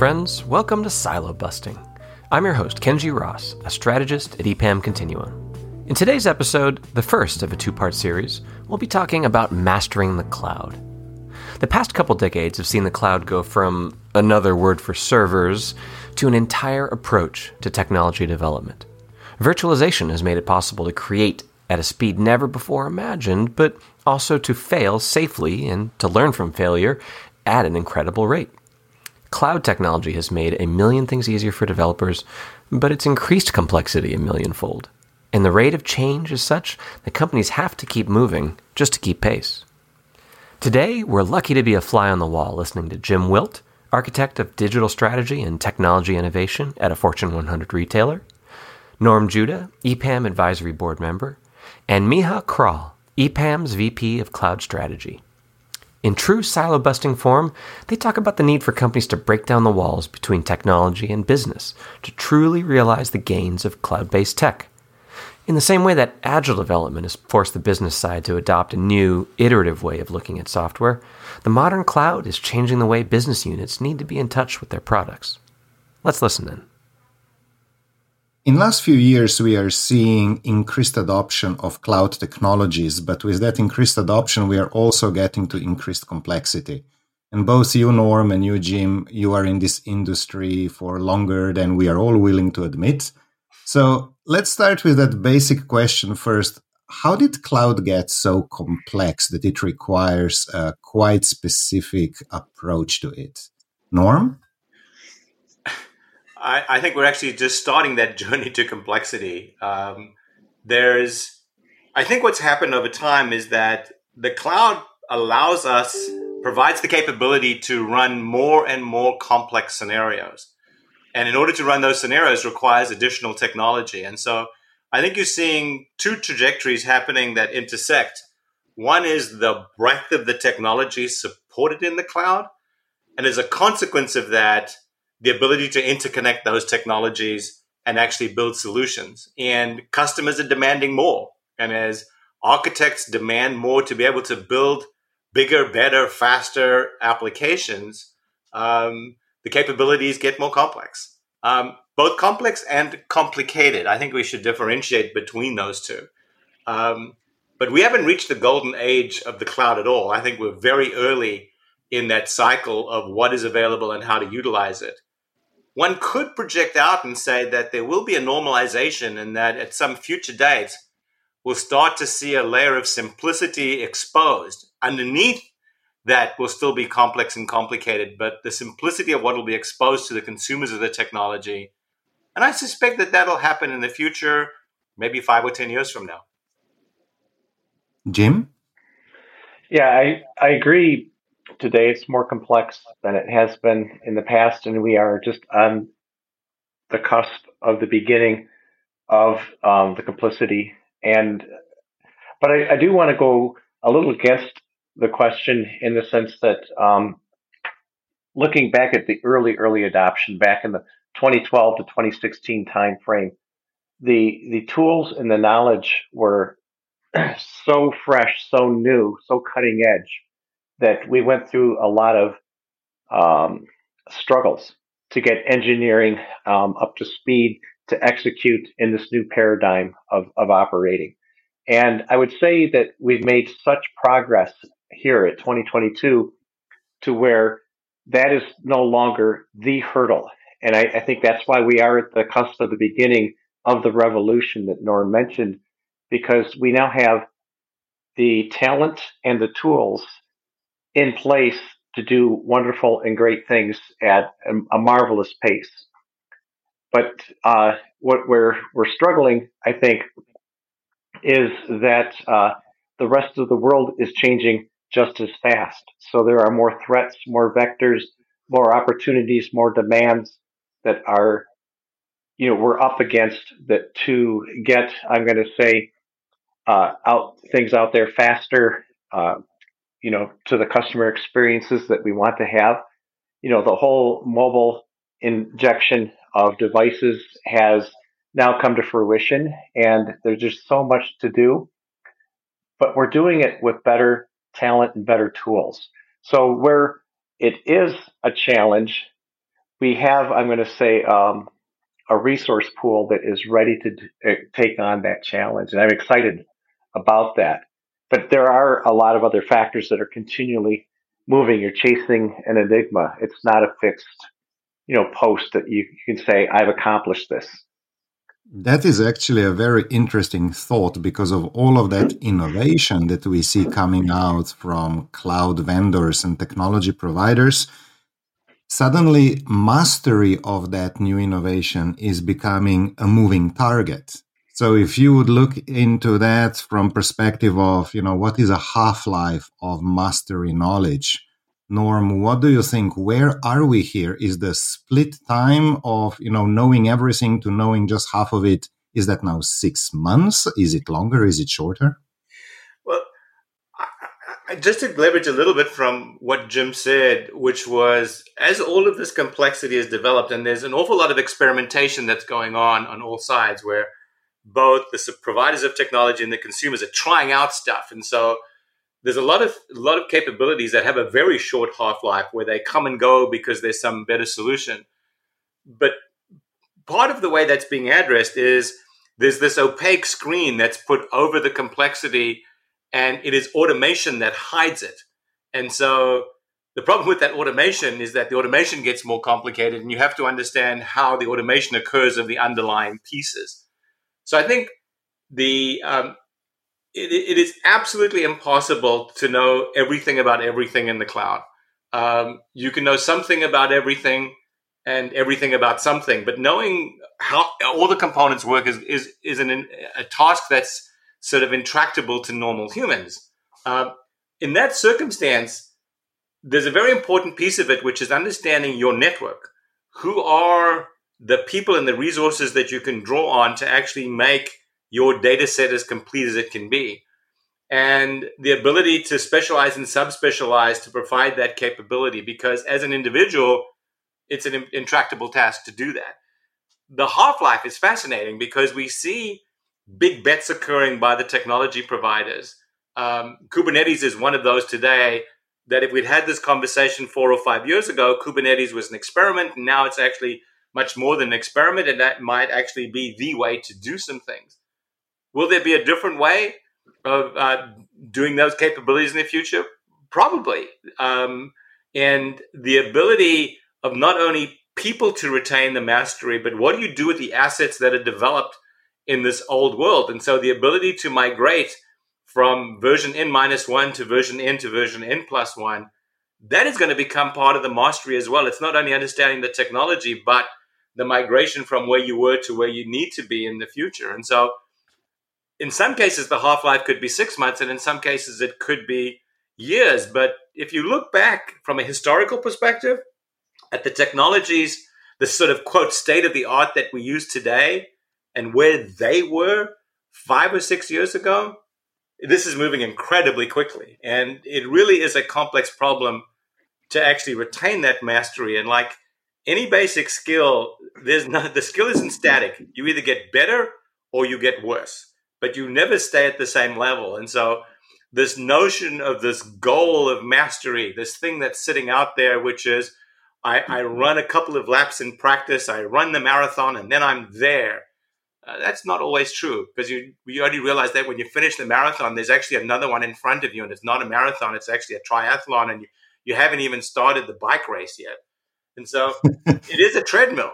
friends. Welcome to Silo Busting. I'm your host, Kenji Ross, a strategist at EPAM Continuum. In today's episode, the first of a two part series, we'll be talking about mastering the cloud. The past couple decades have seen the cloud go from another word for servers to an entire approach to technology development. Virtualization has made it possible to create at a speed never before imagined, but also to fail safely and to learn from failure at an incredible rate. Cloud technology has made a million things easier for developers, but it's increased complexity a millionfold. And the rate of change is such that companies have to keep moving just to keep pace. Today, we're lucky to be a fly on the wall listening to Jim Wilt, architect of digital strategy and technology innovation at a Fortune 100 retailer, Norm Judah, EPAM advisory board member, and Miha Kralj, EPAM's VP of Cloud Strategy. In true silo busting form, they talk about the need for companies to break down the walls between technology and business to truly realize the gains of cloud based tech. In the same way that agile development has forced the business side to adopt a new, iterative way of looking at software, the modern cloud is changing the way business units need to be in touch with their products. Let's listen in. In last few years, we are seeing increased adoption of cloud technologies, but with that increased adoption, we are also getting to increased complexity. And both you, Norm, and you, Jim, you are in this industry for longer than we are all willing to admit. So let's start with that basic question first. How did cloud get so complex that it requires a quite specific approach to it? Norm? I, I, think we're actually just starting that journey to complexity. Um, there's, I think what's happened over time is that the cloud allows us, provides the capability to run more and more complex scenarios. And in order to run those scenarios requires additional technology. And so I think you're seeing two trajectories happening that intersect. One is the breadth of the technology supported in the cloud. And as a consequence of that, the ability to interconnect those technologies and actually build solutions. And customers are demanding more. And as architects demand more to be able to build bigger, better, faster applications, um, the capabilities get more complex. Um, both complex and complicated. I think we should differentiate between those two. Um, but we haven't reached the golden age of the cloud at all. I think we're very early in that cycle of what is available and how to utilize it one could project out and say that there will be a normalization and that at some future date, we'll start to see a layer of simplicity exposed. Underneath that will still be complex and complicated, but the simplicity of what will be exposed to the consumers of the technology. And I suspect that that'll happen in the future, maybe five or 10 years from now. Jim? Yeah, I, I agree today it's more complex than it has been in the past, and we are just on the cusp of the beginning of um, the complicity. And but I, I do want to go a little against the question in the sense that um, looking back at the early early adoption back in the 2012 to 2016 time frame, the the tools and the knowledge were so fresh, so new, so cutting edge that we went through a lot of um, struggles to get engineering um, up to speed to execute in this new paradigm of, of operating. And I would say that we've made such progress here at 2022 to where that is no longer the hurdle. And I, I think that's why we are at the cusp of the beginning of the revolution that Norm mentioned, because we now have the talent and the tools in place to do wonderful and great things at a, a marvelous pace. But uh, what we're we're struggling, I think, is that uh, the rest of the world is changing just as fast. So there are more threats, more vectors, more opportunities, more demands that are, you know, we're up against that to get. I'm going to say, uh, out things out there faster, uh, you know, to the customer experiences that we want to have. You know, the whole mobile injection of devices has now come to fruition and there's just so much to do, but we're doing it with better talent and better tools. So where it is a challenge, we have, I'm going to say, um, a resource pool that is ready to uh, take on that challenge. And I'm excited about that. But there are a lot of other factors that are continually moving. You're chasing an enigma. It's not a fixed, you know, post that you, can say, I've accomplished this. That is actually a very interesting thought because of all of that innovation that we see coming out from cloud vendors and technology providers. Suddenly, mastery of that new innovation is becoming a moving target. So if you would look into that from perspective of, you know, what is a half-life of mastery knowledge? Norm, what do you think? Where are we here? Is the split time of, you know, knowing everything to knowing just half of it, is that now six months? Is it longer? Is it shorter? Well, I, I, just to leverage a little bit from what Jim said, which was as all of this complexity is developed, and there's an awful lot of experimentation that's going on on all sides where both the providers of technology and the consumers are trying out stuff. And so there's a lot of a lot of capabilities that have a very short half life where they come and go because there's some better solution. But part of the way that's being addressed is there's this opaque screen that's put over the complexity and it is automation that hides it. And so the problem with that automation is that the automation gets more complicated and you have to understand how the automation occurs of the underlying pieces. So I think the um, it, it is absolutely impossible to know everything about everything in the cloud. Um, you can know something about everything and everything about something, but knowing how all the components work is is is an, a task that's sort of intractable to normal humans. Uh, in that circumstance, there's a very important piece of it, which is understanding your network. Who are the people and the resources that you can draw on to actually make your data set as complete as it can be. And the ability to specialize and subspecialize to provide that capability, because as an individual, it's an intractable task to do that. The half life is fascinating because we see big bets occurring by the technology providers. Um, Kubernetes is one of those today that if we'd had this conversation four or five years ago, Kubernetes was an experiment, and now it's actually much more than an experiment, and that might actually be the way to do some things. Will there be a different way of uh, doing those capabilities in the future? Probably. Um, and the ability of not only people to retain the mastery, but what do you do with the assets that are developed in this old world? And so the ability to migrate from version n minus one to version n to version n plus one, that is going to become part of the mastery as well. It's not only understanding the technology, but the migration from where you were to where you need to be in the future. And so in some cases the half-life could be six months and in some cases it could be years. But if you look back from a historical perspective at the technologies the sort of quote state of the art that we use today and where they were five or six years ago this is moving incredibly quickly. And it really is a complex problem to actually retain that mastery. And like any basic skill there's not the skill isn't static you either get better or you get worse but you never stay at the same level. And so, this notion of this goal of mastery, this thing that's sitting out there, which is I, I run a couple of laps in practice, I run the marathon, and then I'm there. Uh, that's not always true because you you already realize that when you finish the marathon, there's actually another one in front of you, and it's not a marathon; it's actually a triathlon, and you, you haven't even started the bike race yet. And so, it is a treadmill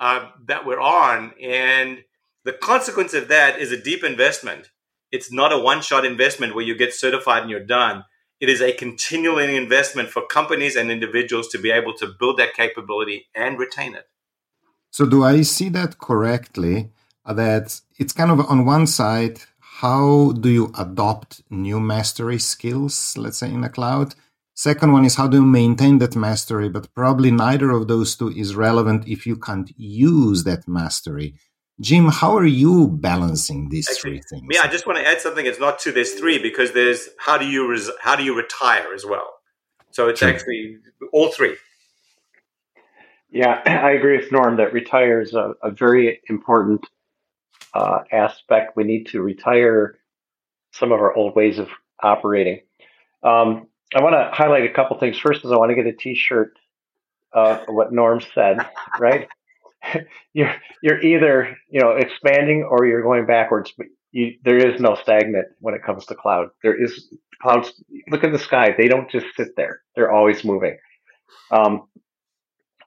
uh, that we're on, and the consequence of that is a deep investment. It's not a one shot investment where you get certified and you're done. It is a continuing investment for companies and individuals to be able to build that capability and retain it. So, do I see that correctly? That it's kind of on one side, how do you adopt new mastery skills, let's say in the cloud? Second one is how do you maintain that mastery? But probably neither of those two is relevant if you can't use that mastery. Jim, how are you balancing these Actually, three things? Yeah, I just want to add something. It's not to there's three because there's how do you res- how do you retire as well. So it's True. actually all three. Yeah, I agree with Norm that retire is a, a very important uh, aspect. We need to retire some of our old ways of operating. Um, I want to highlight a couple things. First is I want to get a T-shirt of what Norm said, right? you're you're either you know expanding or you're going backwards. But you, there is no stagnant when it comes to cloud. There is clouds. Look at the sky; they don't just sit there; they're always moving. Um,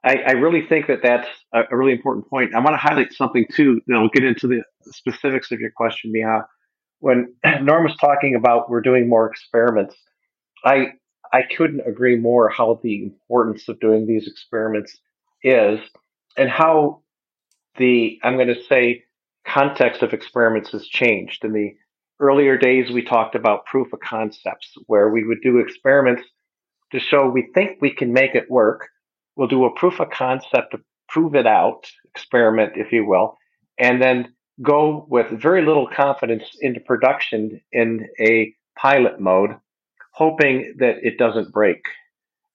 I, I, really think that that's a, a, really important point. I want to highlight something too. Then I'll get into the specifics of your question, Miha. When Norm was talking about we're doing more experiments, I I couldn't agree more how the importance of doing these experiments is and how the, I'm going to say, context of experiments has changed. In the earlier days, we talked about proof of concepts, where we would do experiments to show we think we can make it work. We'll do a proof of concept to prove it out, experiment, if you will, and then go with very little confidence into production in a pilot mode, hoping that it doesn't break.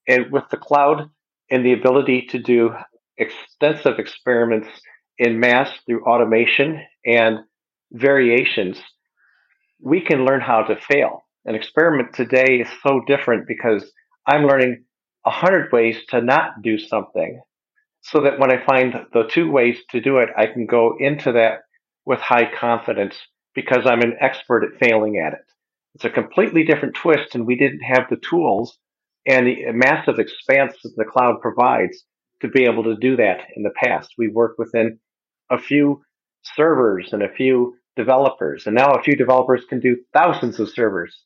And with the cloud and the ability to do extensive experiments in mass through automation and variations, we can learn how to fail. An experiment today is so different because I'm learning a hundred ways to not do something so that when I find the two ways to do it, I can go into that with high confidence because I'm an expert at failing at it. It's a completely different twist and we didn't have the tools and the massive expanse that the cloud provides to be able to do that in the past. We worked within a few servers and a few developers, and now a few developers can do thousands of servers,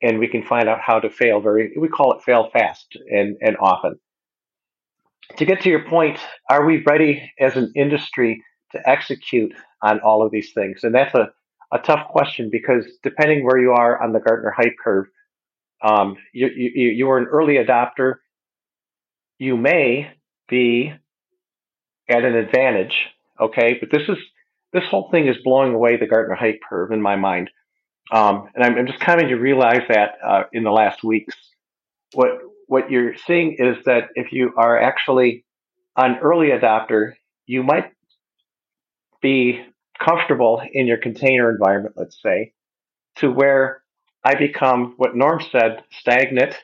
and we can find out how to fail very. We call it fail fast and and often. To get to your point, are we ready as an industry to execute on all of these things? And that's a, a tough question because depending where you are on the Gartner hype curve, um, you, you, you are an early adopter. You may be at an advantage. Okay, but this is this whole thing is blowing away the Gartner hype curve in my mind, um, and I'm, I'm, just coming to realize that uh, in the last weeks. What what you're seeing is that if you are actually an early adopter, you might be comfortable in your container environment, let's say, to where I become what Norm said, stagnant.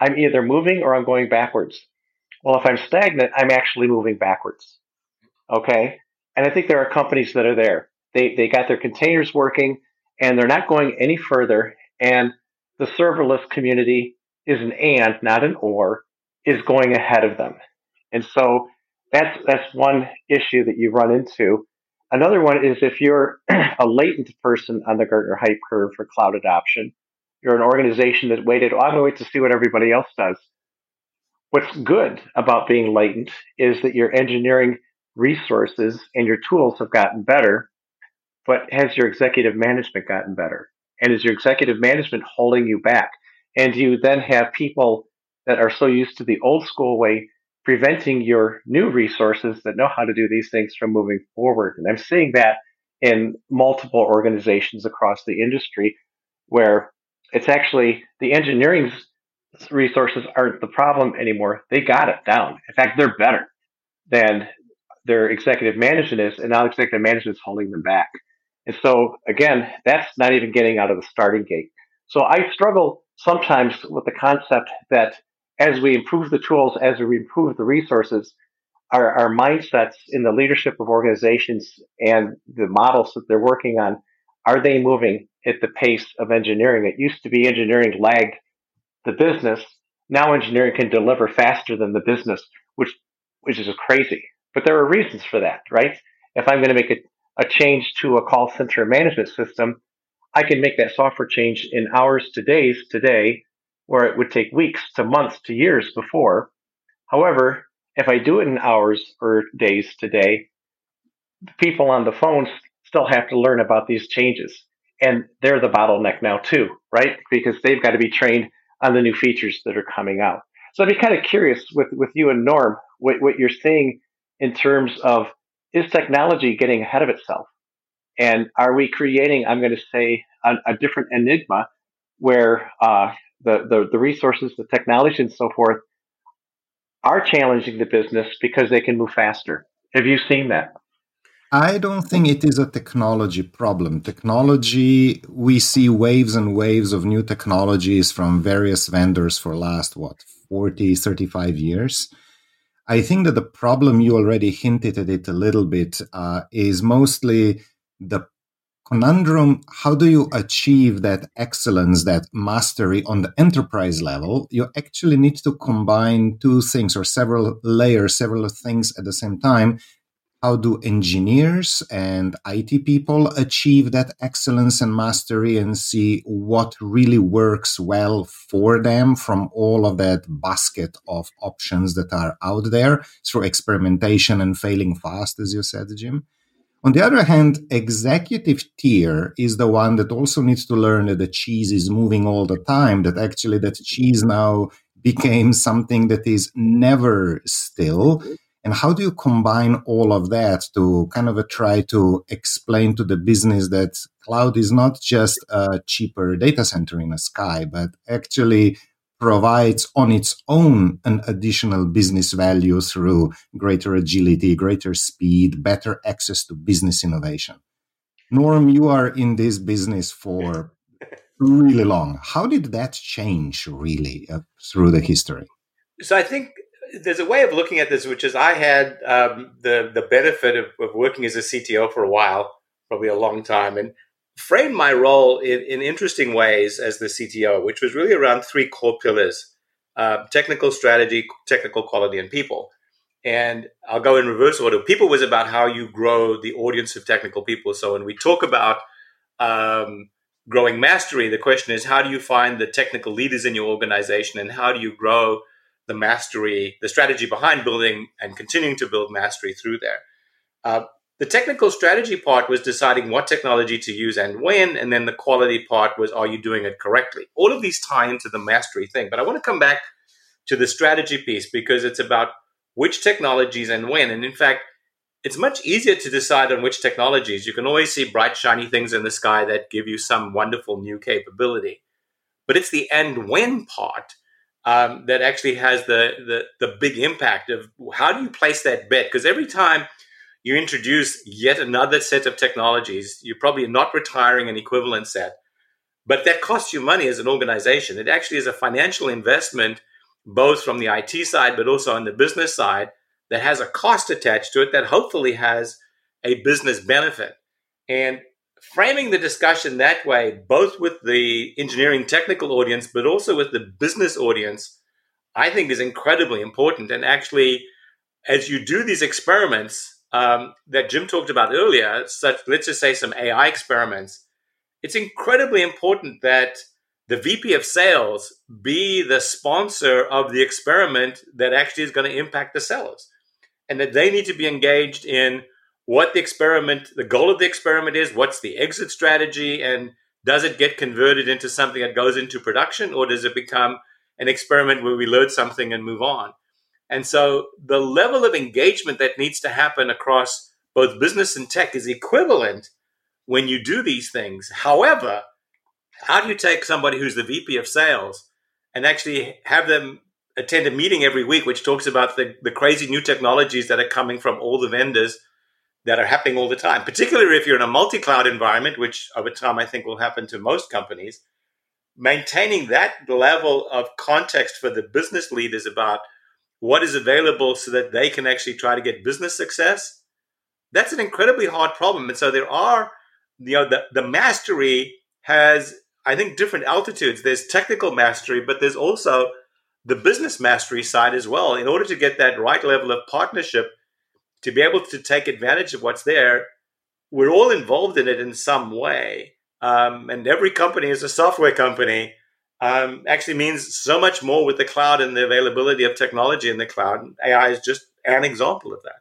I'm either moving or I'm going backwards. Well, if I'm stagnant, I'm actually moving backwards. Okay. And I think there are companies that are there. They, they got their containers working and they're not going any further. And the serverless community is an and, not an or, is going ahead of them. And so that's, that's one issue that you run into. Another one is if you're a latent person on the Gartner hype curve for cloud adoption, you're an organization that waited, oh, I'm going to wait to see what everybody else does. What's good about being latent is that your engineering resources and your tools have gotten better, but has your executive management gotten better? And is your executive management holding you back? And you then have people that are so used to the old school way preventing your new resources that know how to do these things from moving forward? And I'm seeing that in multiple organizations across the industry where it's actually the engineering resources aren't the problem anymore. They got it down. In fact, they're better than their executive management is, and now executive management is holding them back. And so again, that's not even getting out of the starting gate. So I struggle sometimes with the concept that as we improve the tools, as we improve the resources, our, our mindsets in the leadership of organizations and the models that they're working on, are they moving at the pace of engineering? It used to be engineering lagged the business, now engineering can deliver faster than the business, which which is crazy. But there are reasons for that, right? If I'm going to make a, a change to a call center management system, I can make that software change in hours to days today, where it would take weeks to months to years before. However, if I do it in hours or days today, the people on the phones still have to learn about these changes. And they're the bottleneck now too, right? Because they've got to be trained on the new features that are coming out. So I'd be kind of curious with, with you and Norm, what, what you're seeing in terms of is technology getting ahead of itself? And are we creating, I'm going to say, a, a different enigma where uh, the, the, the resources, the technology, and so forth are challenging the business because they can move faster? Have you seen that? I don't think it is a technology problem. Technology, we see waves and waves of new technologies from various vendors for last, what, 40, 35 years. I think that the problem you already hinted at it a little bit uh, is mostly the conundrum how do you achieve that excellence that mastery on the enterprise level? You actually need to combine two things or several layers several things at the same time. How do engineers and IT people achieve that excellence and mastery and see what really works well for them from all of that basket of options that are out there? Through experimentation and failing fast, as you said, Jim? On the other hand, executive tier is the one that also needs to learn that the cheese is moving all the time, that actually that cheese now became something that is never still. And how do you combine all of that to kind of try to explain to the business that cloud is not just a cheaper data center in the sky, but actually provides on its own an additional business value through greater agility, greater speed, better access to business innovation. Norm, you are in this business for really long. How did that change really uh, through the history? So I think there's a way of looking at this, which is I had um, the the benefit of, of, working as a CTO for a while, probably a long time, and framed my role in, in interesting ways as the CTO, which was really around three core pillars: uh, technical strategy, technical quality, and people. And I'll go in reverse order. People was about how you grow the audience of technical people. So when we talk about um, growing mastery, the question is how do you find the technical leaders in your organization, and how do you grow the mastery, the strategy behind building and continuing to build mastery through there. Uh, the technical strategy part was deciding what technology to use and when, and then the quality part was are you doing it correctly? All of these tie into the mastery thing. But I want to come back to the strategy piece because it's about which technologies and when. And in fact, it's much easier to decide on which technologies. You can always see bright, shiny things in the sky that give you some wonderful new capability. But it's the and when part um, that actually has the, the the big impact of how do you place that bet? Because every time you introduce yet another set of technologies, you're probably not retiring an equivalent set, but that costs you money as an organization. It actually is a financial investment, both from the IT side, but also on the business side, that has a cost attached to it that hopefully has a business benefit. And framing the discussion that way, both with the engineering technical audience, but also with the business audience, I think is incredibly important. And actually, as you do these experiments um, that Jim talked about earlier, such let's just say some AI experiments, it's incredibly important that the VP of sales be the sponsor of the experiment that actually is going to impact the sellers, and that they need to be engaged in what the experiment, the goal of the experiment is, what's the exit strategy, and does it get converted into something that goes into production, or does it become an experiment where we learn something and move on? And so the level of engagement that needs to happen across both business and tech is equivalent when you do these things. However, how do you take somebody who's the VP of sales and actually have them attend a meeting every week, which talks about the, the crazy new technologies that are coming from all the vendors that are happening all the time, particularly if you're in a multi cloud environment, which over time I think will happen to most companies. Maintaining that level of context for the business leaders about what is available so that they can actually try to get business success, that's an incredibly hard problem. And so there are, you know, the, the mastery has, I think, different altitudes. There's technical mastery, but there's also the business mastery side as well. In order to get that right level of partnership to be able to take advantage of what's there, we're all involved in it in some way. Um, and every company is a software company. Um, actually means so much more with the cloud and the availability of technology in the cloud. AI is just an example of that.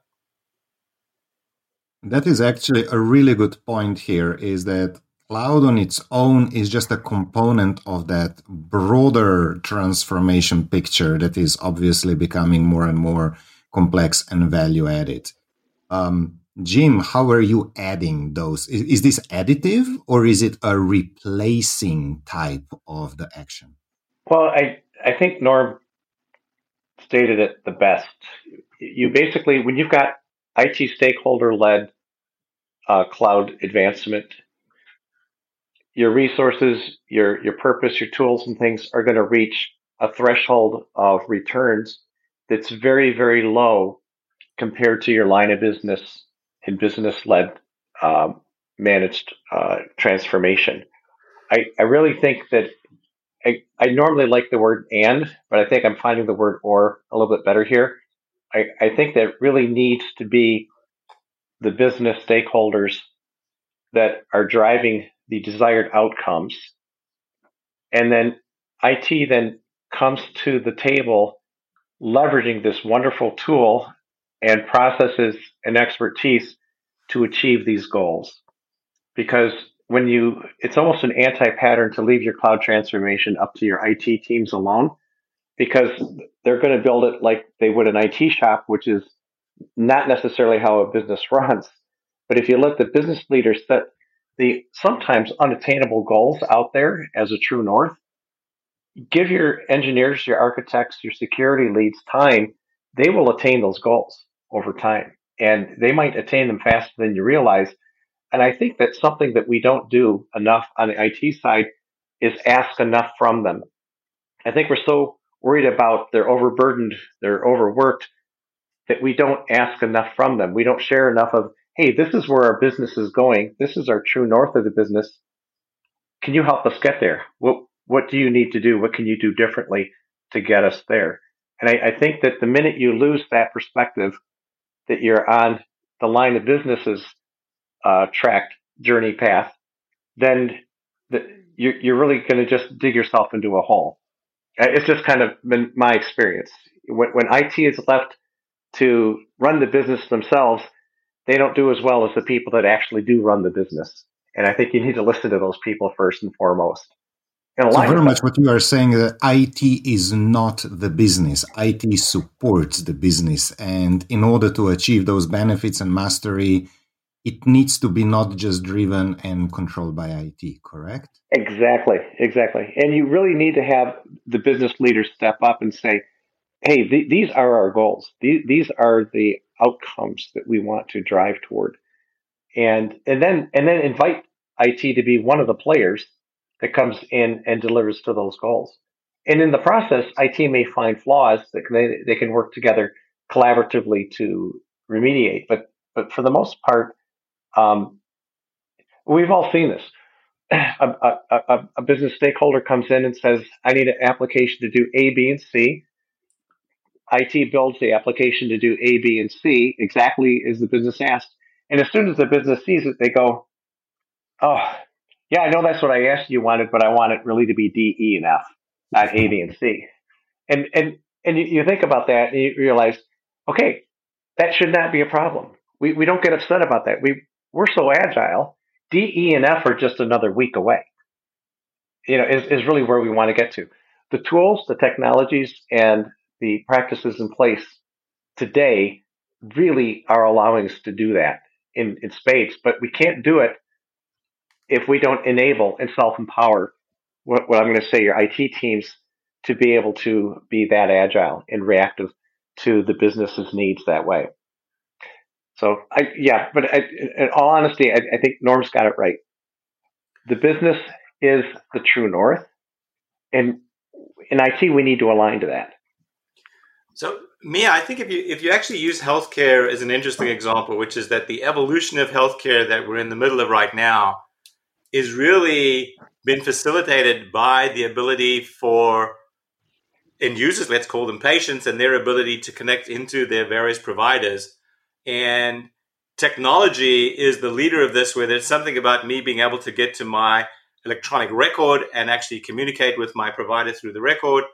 That is actually a really good point here is that cloud on its own is just a component of that broader transformation picture that is obviously becoming more and more complex and value added. Um, Jim, how are you adding those? Is, is, this additive or is it a replacing type of the action? Well, I, I think Norm stated it the best. You basically, when you've got IT stakeholder led uh, cloud advancement, your resources, your, your purpose, your tools and things are going to reach a threshold of returns that's very, very low compared to your line of business and business led um, managed uh, transformation. I, I really think that I, I normally like the word and, but I think I'm finding the word or a little bit better here. I, I think that really needs to be the business stakeholders that are driving the desired outcomes. And then IT then comes to the table leveraging this wonderful tool and processes and expertise to achieve these goals. Because when you, it's almost an anti pattern to leave your cloud transformation up to your IT teams alone, because they're going to build it like they would an IT shop, which is not necessarily how a business runs. But if you let the business leaders set the sometimes unattainable goals out there as a true north, give your engineers, your architects, your security leads time, they will attain those goals over time. And they might attain them faster than you realize. And I think that's something that we don't do enough on the IT side is ask enough from them. I think we're so worried about they're overburdened, they're overworked, that we don't ask enough from them. We don't share enough of, hey, this is where our business is going. This is our true north of the business. Can you help us get there? What what do you need to do? What can you do differently to get us there? And I, I think that the minute you lose that perspective, that you're on the line of businesses uh, track journey path, then the, you're, you're really going to just dig yourself into a hole. Uh, it's just kind of been my experience. When, when IT is left to run the business themselves, they don't do as well as the people that actually do run the business. And I think you need to listen to those people first and foremost. So very much what you are saying that IT is not the business. IT supports the business. And in order to achieve those benefits and mastery, it needs to be not just driven and controlled by IT, correct? Exactly, exactly. And you really need to have the business leaders step up and say, hey, th- these are our goals. These, these are the outcomes that we want to drive toward. And, and then, and then invite IT to be one of the players that comes in and delivers to those goals. And in the process, IT may find flaws that they, they can work together collaboratively to remediate. But, but for the most part, um, we've all seen this. A, a, a, a, business stakeholder comes in and says, I need an application to do A, B, and C. IT builds the application to do A, B, and C exactly as the business asked. And as soon as the business sees it, they go, Oh, yeah, I know that's what I asked you wanted, but I want it really to be D, E, and F, not A, B, and C. And and and you, think about that and you realize, okay, that should not be a problem. We we don't get upset about that. We we're so agile. D, E, and F are just another week away. You know, is, is really where we want to get to. The tools, the technologies, and the practices in place today really are allowing us to do that in, in spades, but we can't do it if we don't enable and self empower what, what I'm going to say your IT teams to be able to be that agile and reactive to the business's needs that way. So I, yeah, but I, in all honesty, I, I think Norm's got it right. The business is the true north, and in IT we need to align to that. So, Miha, I think if you if you actually use healthcare as an interesting example, which is that the evolution of healthcare that we're in the middle of right now is really been facilitated by the ability for end users, let's call them patients, and their ability to connect into their various providers. And technology is the leader of this, where there's something about me being able to get to my electronic record and actually communicate with my provider through the record,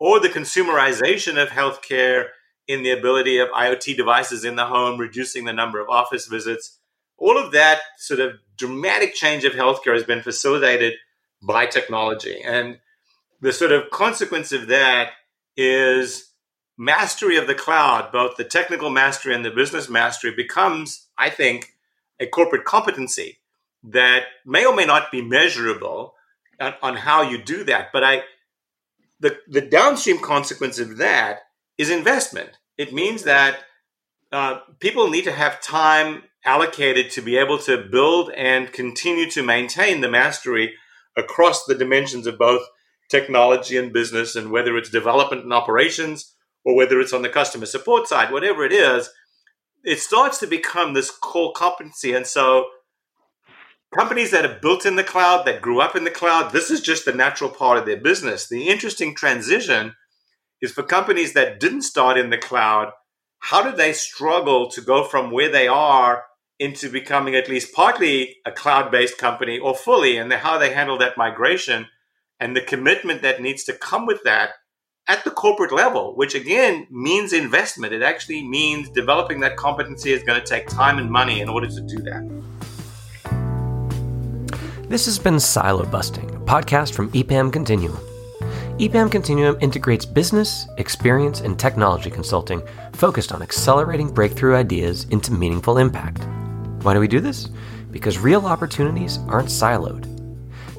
or the consumerization of healthcare in the ability of IoT devices in the home, reducing the number of office visits. All of that sort of dramatic change of healthcare has been facilitated by technology. And the sort of consequence of that is mastery of the cloud, both the technical mastery and the business mastery, becomes, I think, a corporate competency that may or may not be measurable on, on how you do that. But I, the, the downstream consequence of that is investment. It means that uh, people need to have time allocated to be able to build and continue to maintain the mastery across the dimensions of both technology and business, and whether it's development and operations or whether it's on the customer support side, whatever it is, it starts to become this core competency. And so companies that are built in the cloud, that grew up in the cloud, this is just the natural part of their business. The interesting transition is for companies that didn't start in the cloud, how do they struggle to go from where they are into becoming at least partly a cloud based company or fully, and how they handle that migration and the commitment that needs to come with that at the corporate level, which again means investment. It actually means developing that competency is going to take time and money in order to do that. This has been Silo Busting, a podcast from EPAM Continuum. EPAM Continuum integrates business, experience, and technology consulting focused on accelerating breakthrough ideas into meaningful impact. Why do we do this? Because real opportunities aren't siloed.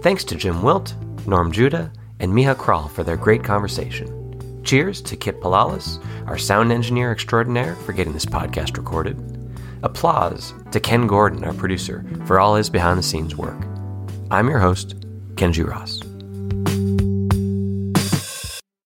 Thanks to Jim Wilt, Norm Judah, and Miha Kralj for their great conversation. Cheers to Kit Palalis, our sound engineer extraordinaire, for getting this podcast recorded. Applause to Ken Gordon, our producer, for all his behind the scenes work. I'm your host, Kenji Ross.